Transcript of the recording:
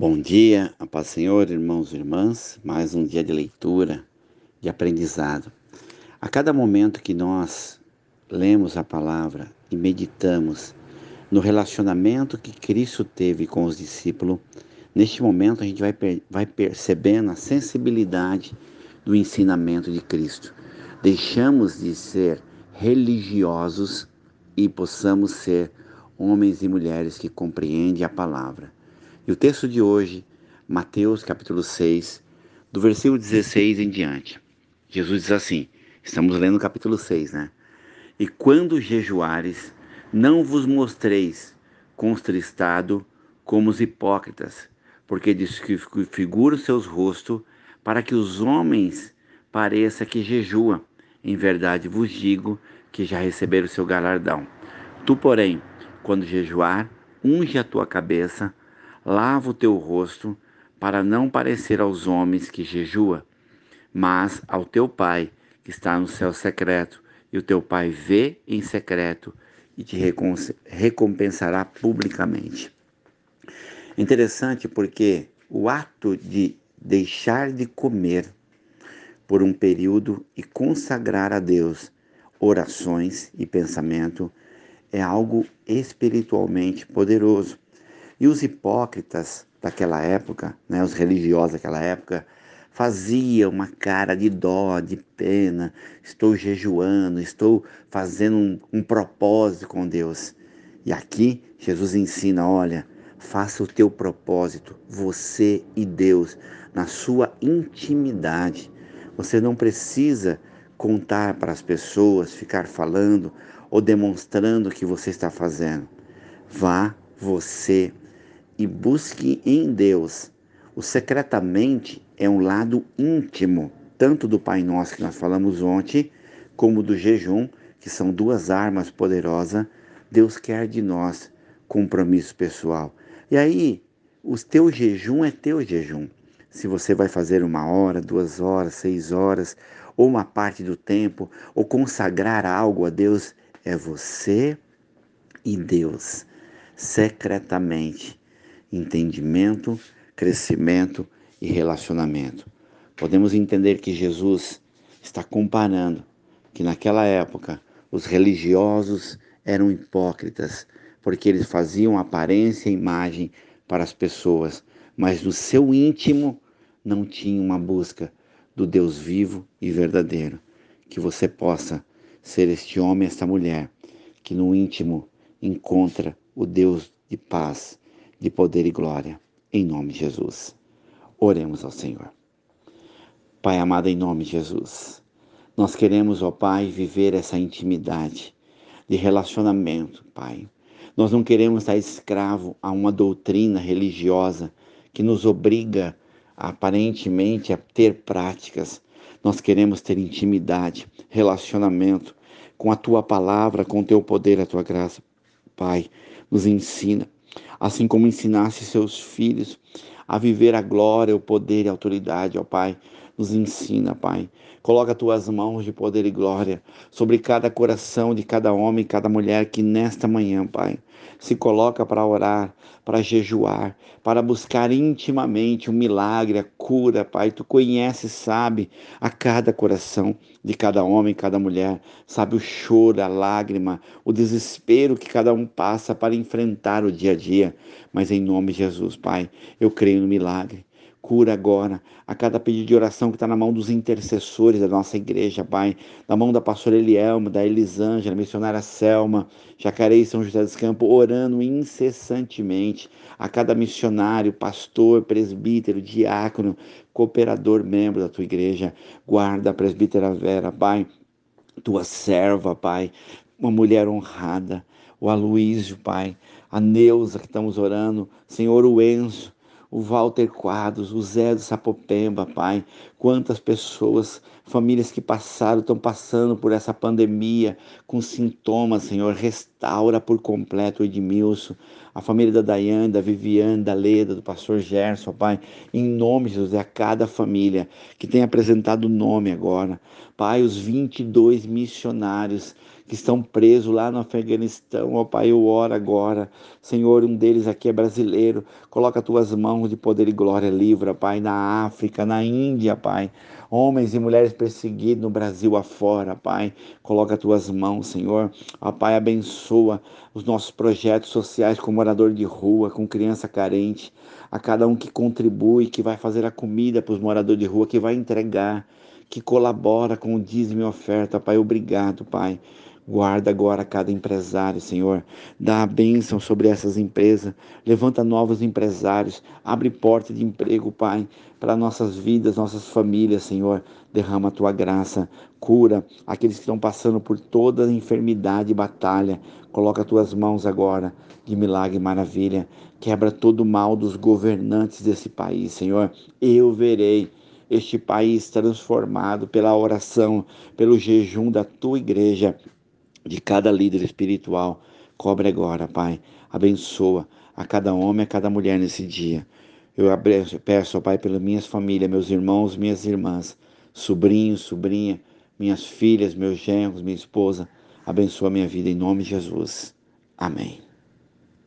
Bom dia, a paz Senhor, irmãos e irmãs. Mais um dia de leitura, de aprendizado. A cada momento que nós lemos a palavra e meditamos no relacionamento que Cristo teve com os discípulos, neste momento a gente vai, vai percebendo a sensibilidade do ensinamento de Cristo. Deixamos de ser religiosos e possamos ser homens e mulheres que compreendem a palavra e o texto de hoje, Mateus capítulo 6, do versículo 16 em diante. Jesus diz assim: estamos lendo o capítulo 6, né? E quando jejuares, não vos mostreis contristado como os hipócritas, porque desfiguram seus rostos para que os homens pareça que jejua. Em verdade vos digo que já receberam o seu galardão. Tu, porém, quando jejuar, unge a tua cabeça, lava o teu rosto, para não parecer aos homens que jejua, mas ao teu Pai que está no céu secreto, e o teu Pai vê em secreto e te recompensará publicamente. Interessante porque o ato de deixar de comer por um período e consagrar a Deus orações e pensamento é algo espiritualmente poderoso. E os hipócritas daquela época, né, os religiosos daquela época, faziam uma cara de dó, de pena. Estou jejuando, estou fazendo um, um propósito com Deus. E aqui Jesus ensina: olha, faça o teu propósito, você e Deus, na sua intimidade. Você não precisa contar para as pessoas, ficar falando ou demonstrando o que você está fazendo. Vá você e busque em Deus. O secretamente é um lado íntimo, tanto do Pai Nosso que nós falamos ontem, como do jejum, que são duas armas poderosas. Deus quer de nós compromisso pessoal. E aí, o teu jejum é teu jejum. Se você vai fazer uma hora, duas horas, seis horas, ou uma parte do tempo, ou consagrar algo a Deus, é você e Deus, secretamente entendimento, crescimento e relacionamento. Podemos entender que Jesus está comparando que naquela época os religiosos eram hipócritas, porque eles faziam aparência e imagem para as pessoas, mas no seu íntimo não tinha uma busca do Deus vivo e verdadeiro. Que você possa ser este homem, esta mulher, que no íntimo encontra o Deus de paz, de poder e glória, em nome de Jesus. Oremos ao Senhor. Pai amado, em nome de Jesus, nós queremos, ó Pai, viver essa intimidade de relacionamento, Pai. Nós não queremos estar escravo a uma doutrina religiosa que nos obriga aparentemente a ter práticas. Nós queremos ter intimidade, relacionamento com a tua palavra, com o teu poder, a tua graça. Pai, nos ensina assim como ensinaste seus filhos a viver a glória, o poder e a autoridade, ó Pai. Nos ensina, Pai. Coloca tuas mãos de poder e glória sobre cada coração de cada homem e cada mulher que nesta manhã, Pai, se coloca para orar, para jejuar, para buscar intimamente o um milagre, a cura, Pai. Tu conheces, sabe, a cada coração de cada homem, cada mulher, sabe o choro, a lágrima, o desespero que cada um passa para enfrentar o dia a dia. Mas em nome de Jesus, Pai, eu creio no milagre. Cura agora a cada pedido de oração que está na mão dos intercessores da nossa igreja, Pai. Na mão da pastora Elielma, da Elisângela, missionária Selma, Jacareí São José dos Campos, orando incessantemente a cada missionário, pastor, presbítero, diácono, cooperador, membro da tua igreja. Guarda presbítera Vera, Pai, tua serva, Pai, uma mulher honrada. O Aloísio, Pai, a Neuza que estamos orando, Senhor, o Enzo, o Walter Quadros, o Zé do Sapopemba, Pai. Quantas pessoas, famílias que passaram, estão passando por essa pandemia com sintomas, Senhor. Restaura por completo o Edmilson, a família da Daiane, da Viviane, da Leda, do pastor Gerson, Pai. Em nome de Jesus, a cada família que tem apresentado o nome agora. Pai, os 22 missionários que estão presos lá no Afeganistão, ó Pai, eu oro agora. Senhor, um deles aqui é brasileiro. Coloca tuas mãos de poder e glória livra, Pai, na África, na Índia, Pai. Homens e mulheres perseguidos no Brasil afora, Pai. Coloca tuas mãos, Senhor. Ó Pai, abençoa os nossos projetos sociais com morador de rua, com criança carente, a cada um que contribui, que vai fazer a comida para os moradores de rua, que vai entregar que colabora com o dízimo e oferta, Pai. Obrigado, Pai. Guarda agora cada empresário, Senhor. Dá a bênção sobre essas empresas. Levanta novos empresários. Abre porta de emprego, Pai, para nossas vidas, nossas famílias, Senhor. Derrama a tua graça. Cura aqueles que estão passando por toda enfermidade e batalha. Coloca as tuas mãos agora de milagre e maravilha. Quebra todo o mal dos governantes desse país, Senhor. Eu verei este país transformado pela oração, pelo jejum da tua igreja de cada líder espiritual. Cobre agora, Pai. Abençoa a cada homem, a cada mulher nesse dia. Eu peço, Pai, pelas minhas famílias, meus irmãos, minhas irmãs, sobrinhos, sobrinha, minhas filhas, meus genros, minha esposa. Abençoa a minha vida em nome de Jesus. Amém.